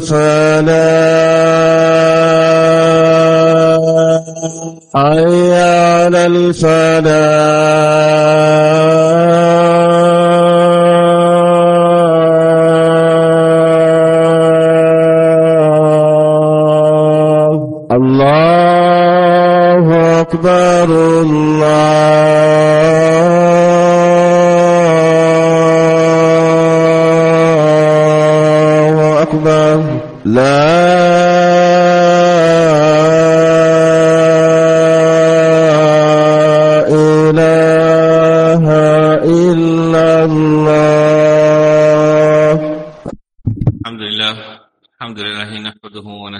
الفلاح حي على الفلاح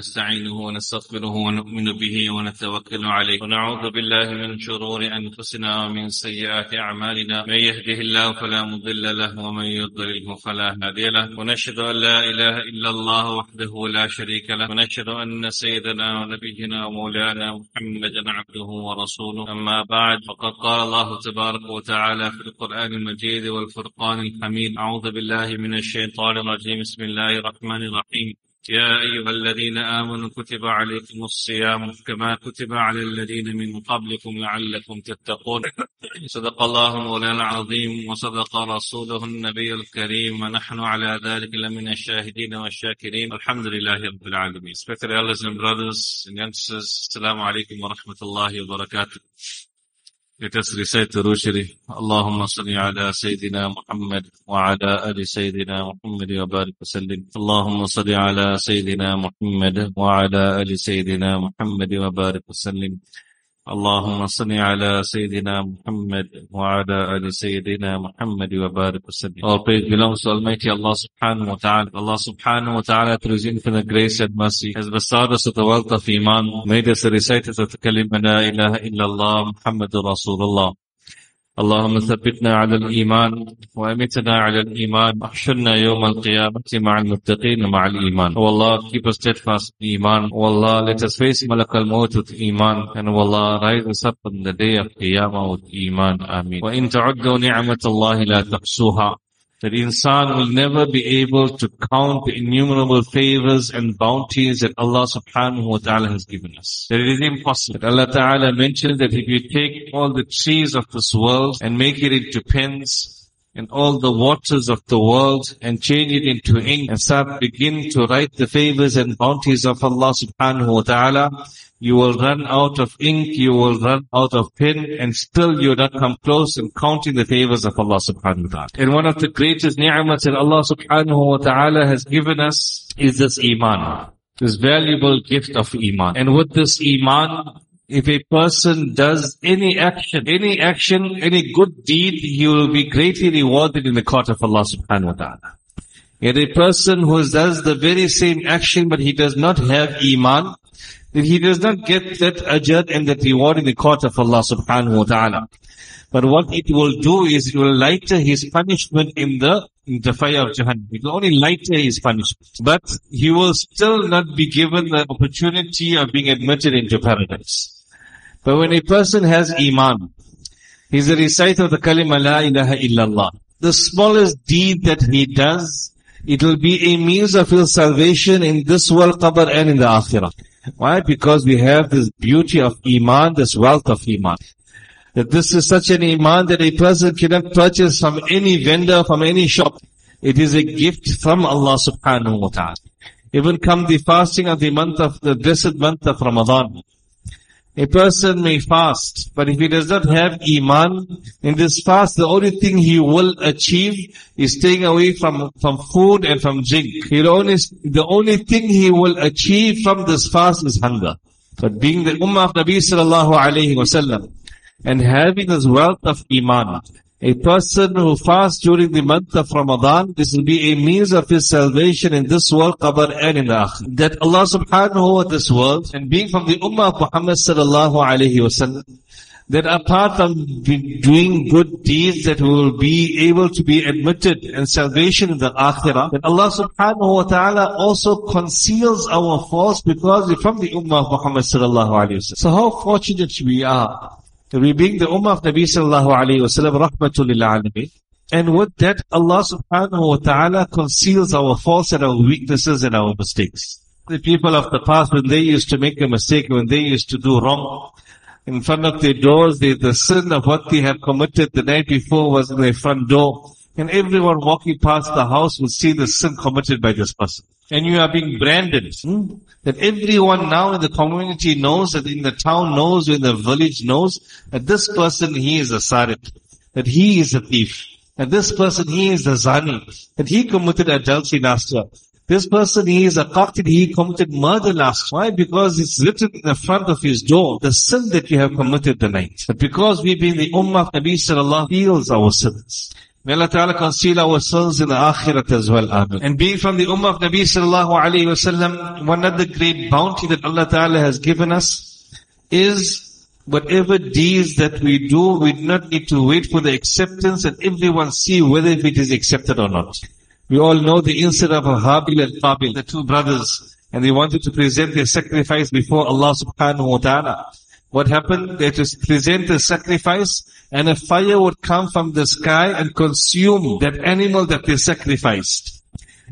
ونستعينه ونستغفره ونؤمن به ونتوكل عليه. ونعوذ بالله من شرور أنفسنا ومن سيئات أعمالنا. من يهده الله فلا مضل له ومن يضلله فلا هادي له. ونشهد أن لا إله إلا الله وحده لا شريك له. ونشهد أن سيدنا ونبينا ومولانا محمدا عبده ورسوله. أما بعد فقد قال الله تبارك وتعالى في القرآن المجيد والفرقان الحميد. أعوذ بالله من الشيطان الرجيم. بسم الله الرحمن الرحيم. يا أيها الذين آمنوا كتب عليكم الصيام كما كتب على الذين من قبلكم لعلكم تتقون. صدق الله مولانا العظيم وصدق رسوله النبي الكريم. ونحن على ذلك لمن الشاهدين والشاكرين. الحمد لله رب العالمين. Respected elders and brothers and youngsters alaikum wa rahmatullahi wa barakatuh. Let us recite the Rushri. Allahumma salli ala Sayyidina Muhammad wa ala ali Sayyidina Muhammad wa barik wa sallim. Allahumma salli ala Sayyidina Muhammad wa ala ali Sayyidina Muhammad wa barik. اللهم صل على. All praise belongs to Almighty Allah subhanahu wa ta'ala. Allah subhanahu wa ta'ala through His infinite grace and mercy has bestowed us with the wealth of Iman, made us the reciters of the kalima La ilaha illallah Muhammadur Rasulullah. اللهم ثبتنا على الإيمان وأمتنا على الإيمان واحشرنا يوم القيامة مع المتقين مع الإيمان Oh Allah, keep us steadfast in Iman. Oh Allah, let us face Malak al-Maut with Iman. And oh Allah, rise us up on the day of Qiyamah with Iman. Ameen. وإن تعدوا نعمة الله لا تحصوها that insan will never be able to count the innumerable favors and bounties that Allah subhanahu wa ta'ala has given us. That it is impossible. That Allah ta'ala mentioned that if you take all the trees of this world and make it into pens, and all the waters of the world and change it into ink and start begin to write the favors and bounties of Allah subhanahu wa ta'ala, you will run out of ink, you will run out of pen, and still you will not come close in counting the favors of Allah subhanahu wa ta'ala. And one of the greatest ni'mat that Allah subhanahu wa ta'ala has given us is this iman. This valuable gift of iman. And with this iman, if a person does any action, any action, any good deed, he will be greatly rewarded in the court of Allah subhanahu wa ta'ala. Yet a person who does the very same action but he does not have iman, then he does not get that ajr and that reward in the court of Allah subhanahu wa ta'ala. But what it will do is it will lighter his punishment in the in the fire of Jahannam. It will only lighter his punishment. But he will still not be given the opportunity of being admitted into paradise. But when a person has iman, he's a reciter of the kalima la ilaha illallah. The smallest deed that he does, it will be a means of his salvation in this world, qabr and in the akhirah. Why? Because we have this beauty of iman, this wealth of iman. That this is such an iman that a person cannot purchase from any vendor, from any shop. It is a gift from Allah subhanahu wa ta'ala. Even come the fasting of the month of, the blessed month of Ramadan. A person may fast, but if he does not have iman, in this fast, the only thing he will achieve is staying away from, from food and from drink. Only, the only thing he will achieve from this fast is hunger. But being the ummah of Nabi sallallahu alayhi wasallam, and having this wealth of iman, A person who fasts during the month of Ramadan, this will be a means of his salvation in this world, qabr and in. That Allah subhanahu wa ta'ala this world, and being from the ummah of Muhammad sallallahu alayhi wasallam, that apart from doing good deeds that we will be able to be admitted and salvation in the akhirah, that Allah subhanahu wa ta'ala also conceals our faults because we're from the ummah of Muhammad sallallahu alayhi wasallam. So how fortunate we are we being the Ummah of Nabi sallallahu alayhi wa sallam, rahmatul. And with that, Allah subhanahu wa ta'ala conceals our faults and our weaknesses and our mistakes. The people of the past, when they used to make a mistake, when they used to do wrong, in front of their doors, the, the sin of what they have committed the night before was in their front door. And everyone walking past the house will see the sin committed by this person. And you are being branded. Hmm? That everyone now in the community knows, that in the town knows, in the village knows, that this person, he is a sarik. That he is a thief. That this person, he is a zani. That he committed adultery last year. This person, he is a qatil, he committed murder last. Why? Because it's written in the front of his door, the sin that you have committed the night. But because we being the ummah of Nabi sallallahu feels our sins. May Allah Ta'ala conceal our sins in the akhirat as well. Amen. And being from the ummah of Nabi sallallahu alayhi wasallam, one of the great bounty that Allah Ta'ala has given us is whatever deeds that we do, we do not need to wait for the acceptance and everyone see whether it is accepted or not. We all know the incident of Habil and Qabil, the two brothers, and they wanted to present their sacrifice before Allah subhanahu wa ta'ala. What happened? They just present the sacrifice and a fire would come from the sky and consume that animal that they sacrificed.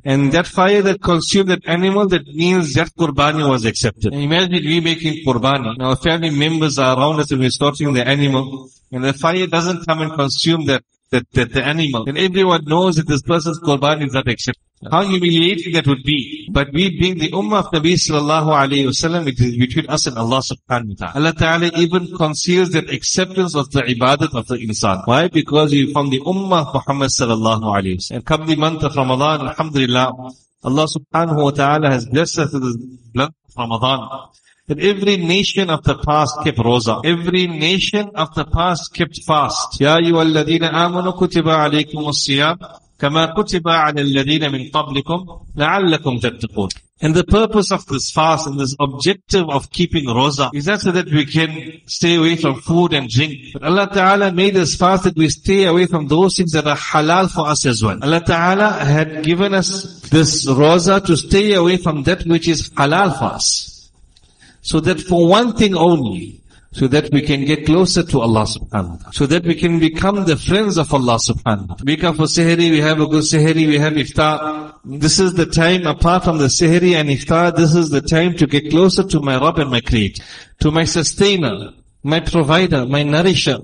And that fire that consumed that animal, that means that qurbani was accepted. And imagine we making qurbani. Our family members are around us and we're slaughtering the animal. And the fire doesn't come and consume that, that, that the animal. And everyone knows that this person's qurbani is not accepted. How humiliating that would be. But we being the ummah of Nabi sallallahu alayhi wasallam, it is between us and Allah subhanahu wa ta'ala. Allah ta'ala even conceals that acceptance of the ibadat of the insan. Why? Because we from the ummah of Muhammad sallallahu alayhi wasallam. And come the month of Ramadan, alhamdulillah, Allah subhanahu wa ta'ala has blessed us with the month of Ramadan That every nation of the past kept roza. Every nation of the past kept fast. Ya ayyuhalladhina amanu kutiba alaykum as-siyam. كما كتب على الذين من قبلكم لعلكم تتقون. And the purpose of this fast and this objective of keeping roza is that so that we can stay away from food and drink. But Allah Ta'ala made us fast that we stay away from those things that are halal for us as well. Allah Ta'ala had given us this roza to stay away from that which is halal for us. So that for one thing only, so that we can get closer to Allah subhanahu wa ta'ala. So that we can become the friends of Allah subhanahu wa ta'ala. We come for sehri, we have a good sehri, we have iftar. This is the time, apart from the sehri and iftar, this is the time to get closer to my Rabb and my Creator. To my sustainer, my provider, my nourisher,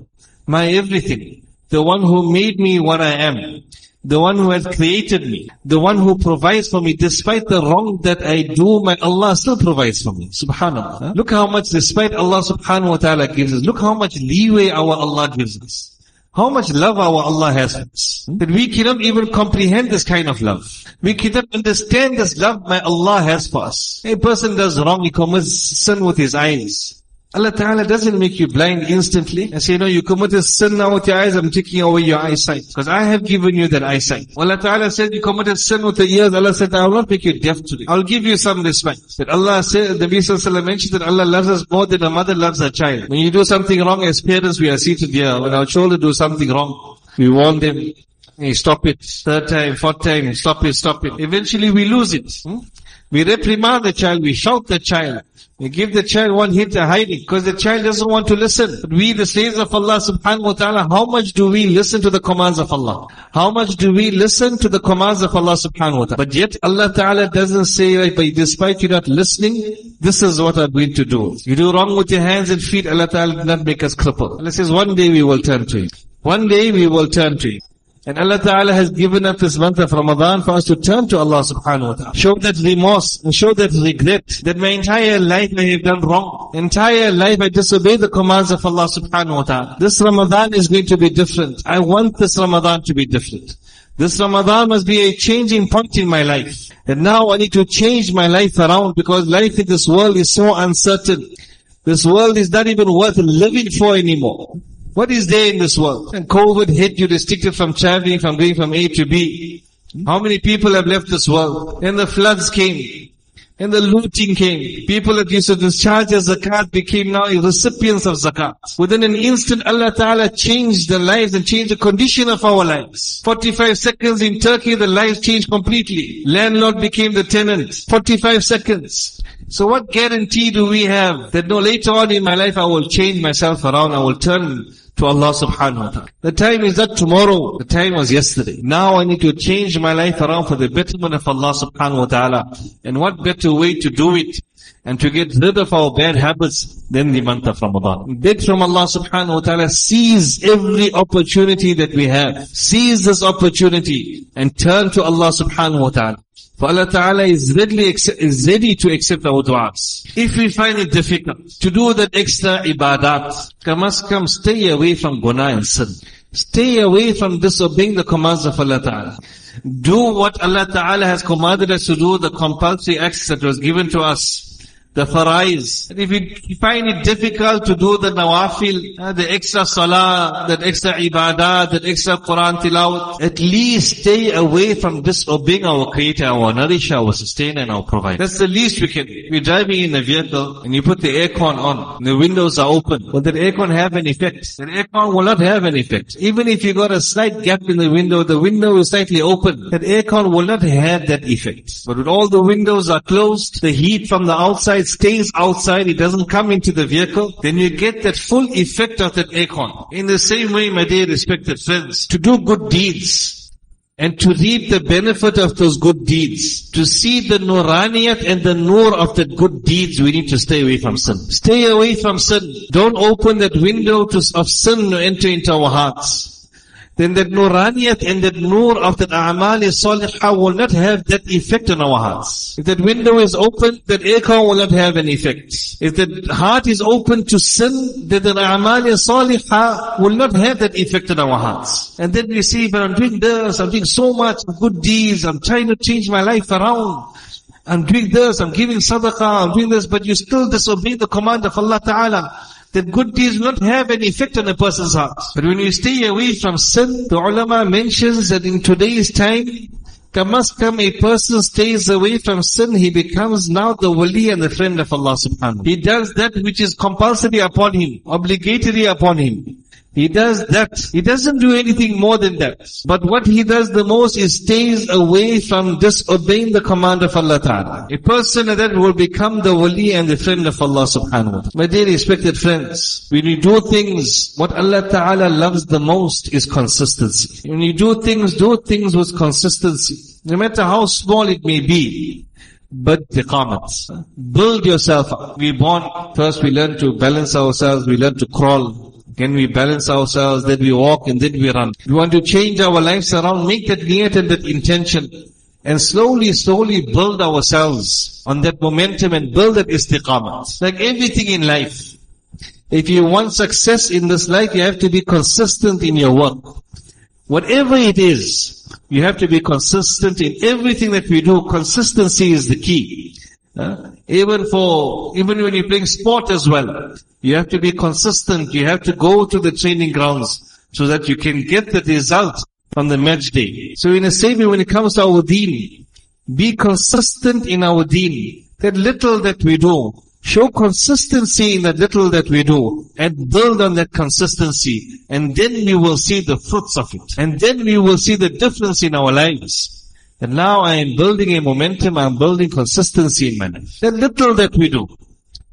my everything. The one who made me what I am the one who has created me, the one who provides for me, despite the wrong that I do, my Allah still provides for me. Subhanallah. Look how much, despite Allah subhanahu wa ta'ala gives us, look how much leeway our Allah gives us. How much love our Allah has for us. Hmm? That we cannot even comprehend this kind of love. We cannot understand this love my Allah has for us. A person does wrong, he commits sin with his eyes. Allah Ta'ala doesn't make you blind instantly and say, no, you committed sin now with your eyes, I'm taking away your eyesight. Because I have given you that eyesight. Allah Ta'ala said, you committed sin with the ears. Allah said, I will not make you deaf today. I'll give you some respect. That Allah said, the Nabi mentioned that Allah loves us more than a mother loves her child. When you do something wrong as parents, we are seated here. When our children do something wrong, we warn them, hey, stop it. Third time, fourth time, stop it, stop it. Eventually we lose it. Hmm? We reprimand the child, we shout the child. We give the child one hit a hiding because the child doesn't want to listen. But we, the slaves of Allah subhanahu wa ta'ala, how much do we listen to the commands of Allah? How much do we listen to the commands of Allah subhanahu wa ta'ala? But yet Allah ta'ala doesn't say, but despite you not listening, this is what I'm going to do. You do wrong with your hands and feet, Allah ta'ala did not make us cripple. Allah says, one day we will turn to you. One day we will turn to you. And Allah Ta'ala has given us this month of Ramadan for us to turn to Allah subhanahu wa ta'ala. Show that remorse and show that regret that my entire life I have done wrong. Entire life I disobeyed the commands of Allah subhanahu wa ta'ala. This Ramadan is going to be different. I want this Ramadan to be different. This Ramadan must be a changing point in my life. And now I need to change my life around because life in this world is so uncertain. This world is not even worth living for anymore. What is there in this world? And COVID hit you restricted from traveling, from going from A to B. Hmm? How many people have left this world? And the floods came. And the looting came. People that used to discharge their zakat became now recipients of zakat. Within an instant, Allah Ta'ala changed the lives and changed the condition of our lives. 45 seconds in Turkey, the lives changed completely. Landlord became the tenant. 45 seconds. So what guarantee do we have that no later on in my life I will change myself around, I will turn to Allah subhanahu wa ta'ala. The time is not tomorrow, the time was yesterday. Now I need to change my life around for the betterment of Allah subhanahu wa ta'ala. And what better way to do it and to get rid of our bad habits than the month of Ramadan. Beg from Allah subhanahu wa ta'ala, seize every opportunity that we have. Seize this opportunity and turn to Allah subhanahu wa ta'ala. For Allah Ta'ala is readily is ready to accept our du'as. If we find it difficult to do that extra ibadat, must come stay away from guna and sin. Stay away from disobeying the commands of Allah Ta'ala. Do what Allah Ta'ala has commanded us to do, the compulsory acts that was given to us the farais. And if you find it difficult to do the nawafil, uh, the extra salah, that extra ibadah, that extra Quran tilawat, at least stay away from disobeying our creator, our nourisher, our sustainer and our provider. That's the least we can do. You're driving in a vehicle and you put the aircon on, the windows are open. Will that aircon have an effect? That aircon will not have an effect. Even if you got a slight gap in the window, the window is slightly open, that aircon will not have that effect. But when all the windows are closed, the heat from the outside stays outside, it doesn't come into the vehicle, then you get that full effect of that aircon. In the same way, my dear respected friends, to do good deeds, and to reap the benefit of those good deeds, to see the nuraniyat and the nur of the good deeds, we need to stay away from sin. Stay away from sin. Don't open that window to, of sin to enter into our hearts then that nuraniyat and that nur of that a'mal salihah will not have that effect on our hearts. If that window is open, that aircon will not have an effect. If that heart is open to sin, then that a'mal salihah will not have that effect on our hearts. And then we see, but I'm doing this, I'm doing so much good deeds, I'm trying to change my life around. I'm doing this, I'm giving sadaqah, I'm doing this, but you still disobey the command of Allah Ta'ala that good deeds will not have any effect on a person's heart. But when you stay away from sin, the ulama mentions that in today's time, come a person stays away from sin, he becomes now the wali and the friend of Allah subhanahu. He does that which is compulsory upon him, obligatory upon him. He does that. He doesn't do anything more than that. But what he does the most is stays away from disobeying the command of Allah Ta'ala. A person that will become the wali and the friend of Allah Subhanahu wa Ta'ala. My dear respected friends, when you do things, what Allah Ta'ala loves the most is consistency. When you do things, do things with consistency. No matter how small it may be. But the comments. Build yourself up. We born, first we learn to balance ourselves, we learn to crawl, can we balance ourselves, then we walk and then we run. We want to change our lives around, make that niyat and that intention. And slowly, slowly build ourselves on that momentum and build that istiqamah. Like everything in life. If you want success in this life, you have to be consistent in your work. Whatever it is, you have to be consistent in everything that we do. Consistency is the key. Uh, even for, even when you're playing sport as well, you have to be consistent. You have to go to the training grounds so that you can get the result from the match day. So in a same way, when it comes to our deen, be consistent in our deen. That little that we do, show consistency in that little that we do and build on that consistency and then we will see the fruits of it. And then we will see the difference in our lives. And now I am building a momentum, I'm building consistency in my life. That little that we do,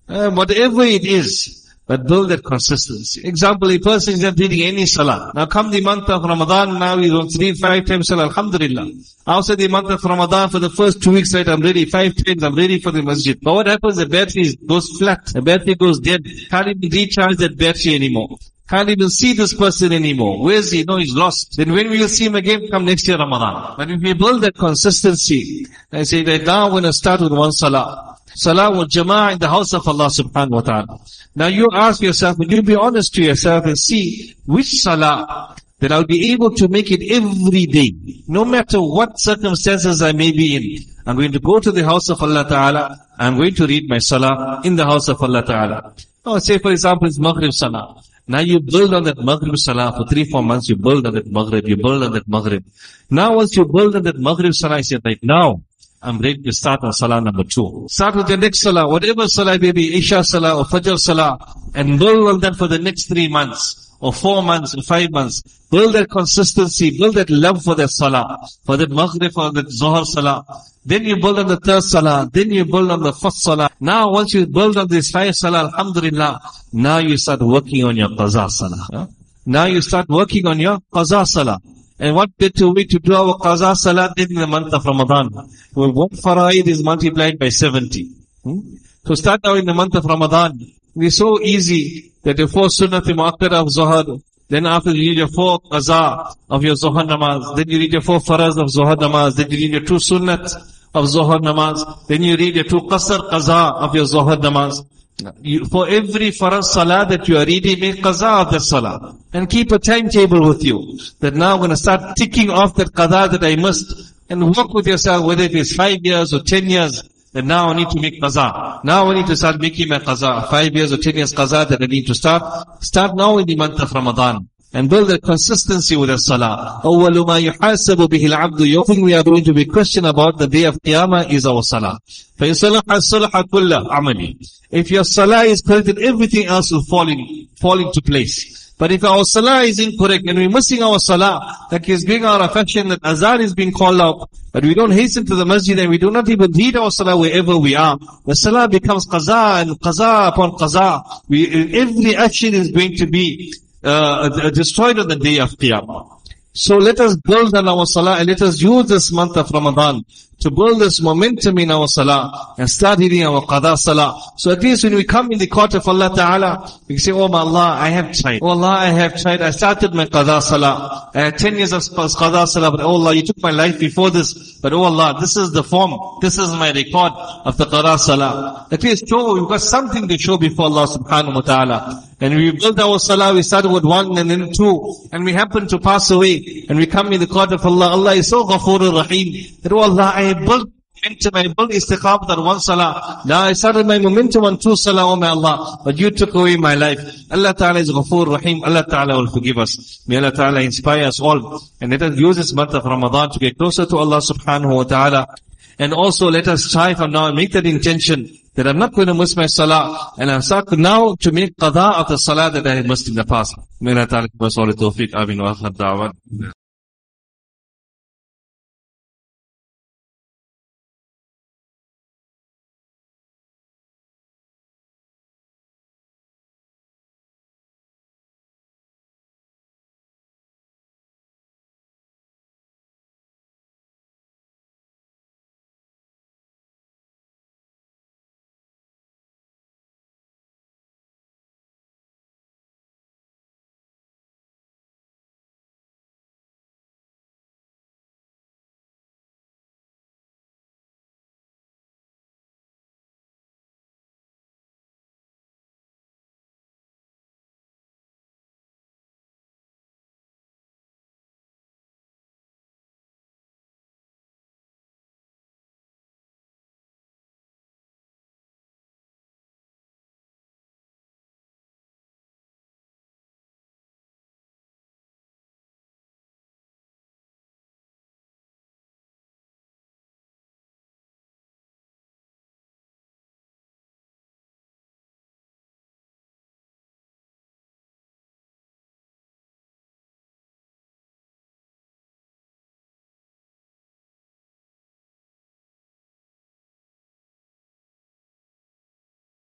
uh, whatever it is, but build that consistency. Example, a person is not reading any salah. Now come the month of Ramadan, now he to read five times salah, alhamdulillah. After the month of Ramadan, for the first two weeks, right, I'm ready, five times, I'm ready for the masjid. But what happens, the battery goes flat, the battery goes dead, can't even recharge that battery anymore. Can't even see this person anymore. Where is he? No, he's lost. Then when we will see him again, come next year Ramadan. But if we build that consistency, I say that now I'm going to start with one salah. Salah wal jama'ah in the house of Allah subhanahu wa ta'ala. Now you ask yourself, and you be honest to yourself and see which salah that I'll be able to make it every day, no matter what circumstances I may be in. I'm going to go to the house of Allah Ta'ala. I'm going to read my salah in the house of Allah Ta'ala. Oh, say for example, it's Maghrib Salah. Now you build on that Maghrib Salah for three, four months, you build on that Maghrib, you build on that Maghrib. Now once you build on that Maghrib Salah, I say, right now, I'm ready to start on Salah number two. Start with the next Salah, whatever Salah may be, Isha Salah or Fajr Salah, and build on that for the next three months or four months or five months. Build that consistency, build that love for that salah, for that maghrib, for that zohar salah. Then you build on the third salah, then you build on the fourth salah. Now once you build on this five salah, alhamdulillah, now you start working on your qaza salah. huh? Now you start working on your qaza salah. And what better way to do our qaza salah than in the month of Ramadan? Well, one faraid is multiplied by 70. Hmm? So start now in the month of Ramadan. It's so easy that the four sunnah muakkada of Zuhar, then after you read your four qaza of your Zuhar namaz, then you read your four faraz of Zuhar namaz, then you read your two sunnat of Zuhar namaz, then you read your two qasr qaza of your Zuhar namaz. You, for every faraz salah that you are reading, make qaza of that salah. And keep a timetable with you. That now I'm going to start ticking off that qaza that I missed. And work with yourself, whether it is five years or ten years, that now I need to make qaza. Now I need to start making my qaza. Five years or ten years qaza that I need to start. Start now in the month of Ramadan And build a consistency with the salah. أول ما يحاسب به العبد يوم thing we are going to be questioned about the day of Qiyamah is our salah. فإن صلح الصلح كل عملي. If your salah is correct, then everything else will fall in, fall into place. But if our salah is incorrect and we're missing our salah, like is being our affection that azan is being called out, but we don't hasten to the masjid and we do not even read our salah wherever we are, the salah becomes qaza and qaza upon qaza. We, every action is going to be uh, destroyed on the day of Qiyamah. So let us build on our salah and let us use this month of Ramadan to build this momentum in our salah and start reading our qada salah. So at least when we come in the court of Allah Ta'ala, we say, Oh my Allah, I have tried. Oh Allah, I have tried. I started my qada salah. I had 10 years of qada salah, but oh Allah, you took my life before this. But oh Allah, this is the form. This is my record of the qada salah. At least show, we've got something to show before Allah subhanahu wa ta'ala. And we built our salah, we started with one and then two, and we happen to pass away, and we come in the court of Allah. Allah is so ghafoor rahim that, oh Allah, I built momentum, I built istiqamat on one salah. Now I started my momentum on two salah, oh my Allah, but you took away my life. Allah Ta'ala is ghafoor rahim, Allah Ta'ala will forgive us. May Allah Ta'ala inspire us all, and let us use this month of Ramadan to get closer to Allah subhanahu wa ta'ala. And also let us try from now and make that intention that I'm not going to miss my salah and I'm start now to make qada of the salah that I missed in the past. May Allah Ta'ala give us all the tawfiq. Amin wa akhir.